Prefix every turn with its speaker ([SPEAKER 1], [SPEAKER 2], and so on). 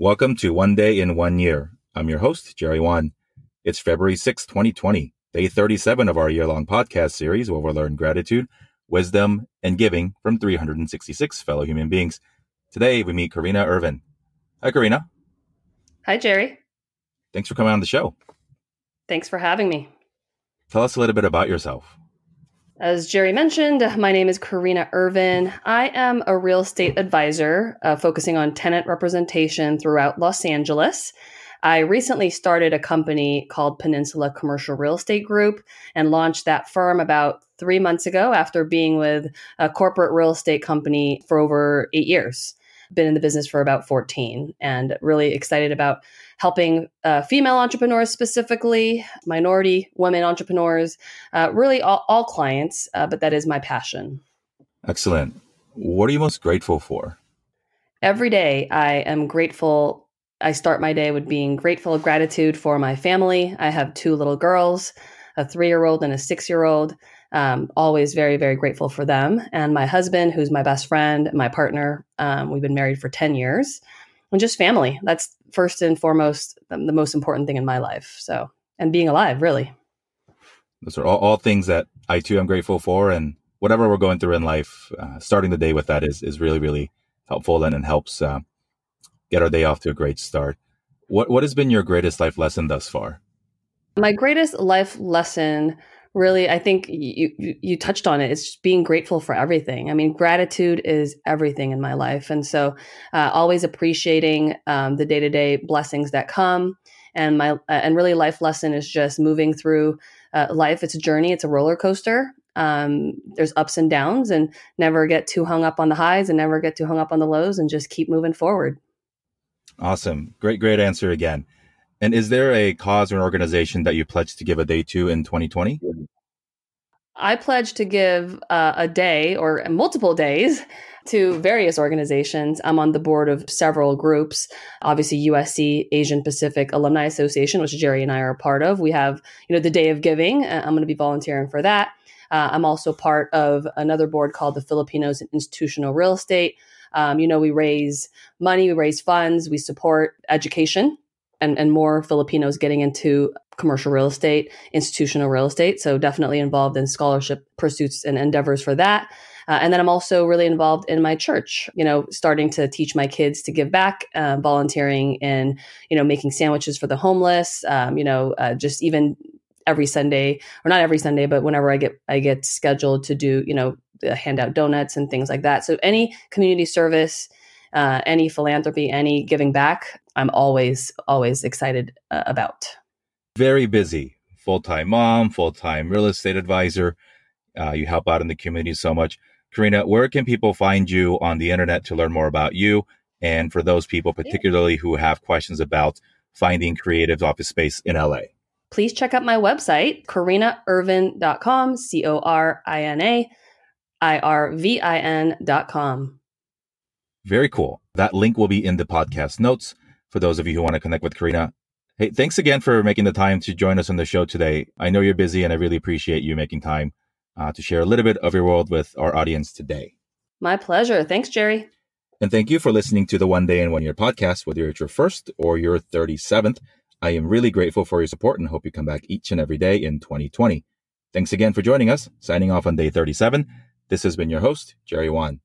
[SPEAKER 1] Welcome to One Day in One Year. I'm your host, Jerry Won. It's February 6, 2020, day 37 of our year long podcast series where we'll learn gratitude, wisdom, and giving from 366 fellow human beings. Today, we meet Corina Irvin. Hi, Corina.
[SPEAKER 2] Hi, Jerry.
[SPEAKER 1] Thanks for coming on the show.
[SPEAKER 2] Thanks for having me.
[SPEAKER 1] Tell us a little bit about yourself.
[SPEAKER 2] As Jerry mentioned, my name is Corina Irvin. I am a real estate advisor uh, focusing on tenant representation throughout Los Angeles. I recently started a company called Peninsula Commercial Real Estate Group and launched that firm about three months ago after being with a corporate real estate company for over eight years been in the business for about 14 and really excited about helping uh, female entrepreneurs specifically, minority women entrepreneurs, uh, really all, all clients, uh, but that is my passion.
[SPEAKER 1] Excellent. What are you most grateful for?
[SPEAKER 2] Every day, I am grateful. I start my day with being grateful of gratitude for my family. I have two little girls, a three year old and a six year old. Um, always very, very grateful for them. And my husband, who's my best friend, my partner, um, we've been married for 10 years, and just family. That's first and foremost the, the, most important thing in my life. So, and being alive, really.
[SPEAKER 1] Those are all, all things that I too am grateful for. And whatever we're going through in life, uh, starting the day with that is, is really, really helpful and, and helps uh, get our day off to a great start. What, what has been your greatest life lesson thus far?
[SPEAKER 2] My greatest life lesson really i think you, you, touched on it. It's being grateful for everything. I mean gratitude is everything in my life. And so uh, always appreciating um, the day-to-day blessings that come. And my uh, and really life lesson is just moving through uh, life. It's a journey. It's a roller coaster. Um, there's ups and downs and never get too hung up on the highs and never get too hung up on the lows and just keep moving forward.
[SPEAKER 1] Awesome. Great great answer again. And is there a cause or an organization that you pledge to give a day to in 2020?
[SPEAKER 2] I pledge to give uh, a day or multiple days to various organizations. I'm on the board of several groups. Obviously, USC Asian Pacific Alumni Association, which Jerry and I are a part of. We have, you know, the Day of Giving. Uh, I'm going to be volunteering for that. Uh, I'm also part of another board called the Filipinos in Institutional Real Estate. Um, you know, we raise money, we raise funds, we support education and, and more Filipinos getting into commercial real estate, institutional real estate. So definitely involved in scholarship pursuits and endeavors for that. Uh, and then I'm also really involved in my church, you know, starting to teach my kids to give back, uh, volunteering in, you know, making sandwiches for the homeless, um, you know, uh, just even every Sunday or not every Sunday, but whenever I get, I get scheduled to do, you know, hand out donuts and things like that. So any community service, uh, any philanthropy, any giving back, I'm always, always excited uh, about.
[SPEAKER 1] Very busy, full time mom, full time real estate advisor. Uh, you help out in the community so much. Corina, where can people find you on the internet to learn more about you? And for those people, particularly who have questions about finding creative office space in LA.
[SPEAKER 2] Please check out my website, corinairvin.com, C O R I N A I R V I N.com.
[SPEAKER 1] Very cool. That link will be in the podcast notes for those of you who want to connect with Corina. Hey, thanks again for making the time to join us on the show today. I know you're busy and I really appreciate you making time uh, to share a little bit of your world with our audience today.
[SPEAKER 2] My pleasure. Thanks, Jerry.
[SPEAKER 1] And thank you for listening to the One Day in One Year podcast, whether it's your first or your 37th. I am really grateful for your support and hope you come back each and every day in 2020. Thanks again for joining us. Signing off on day 37. This has been your host, Jerry Won.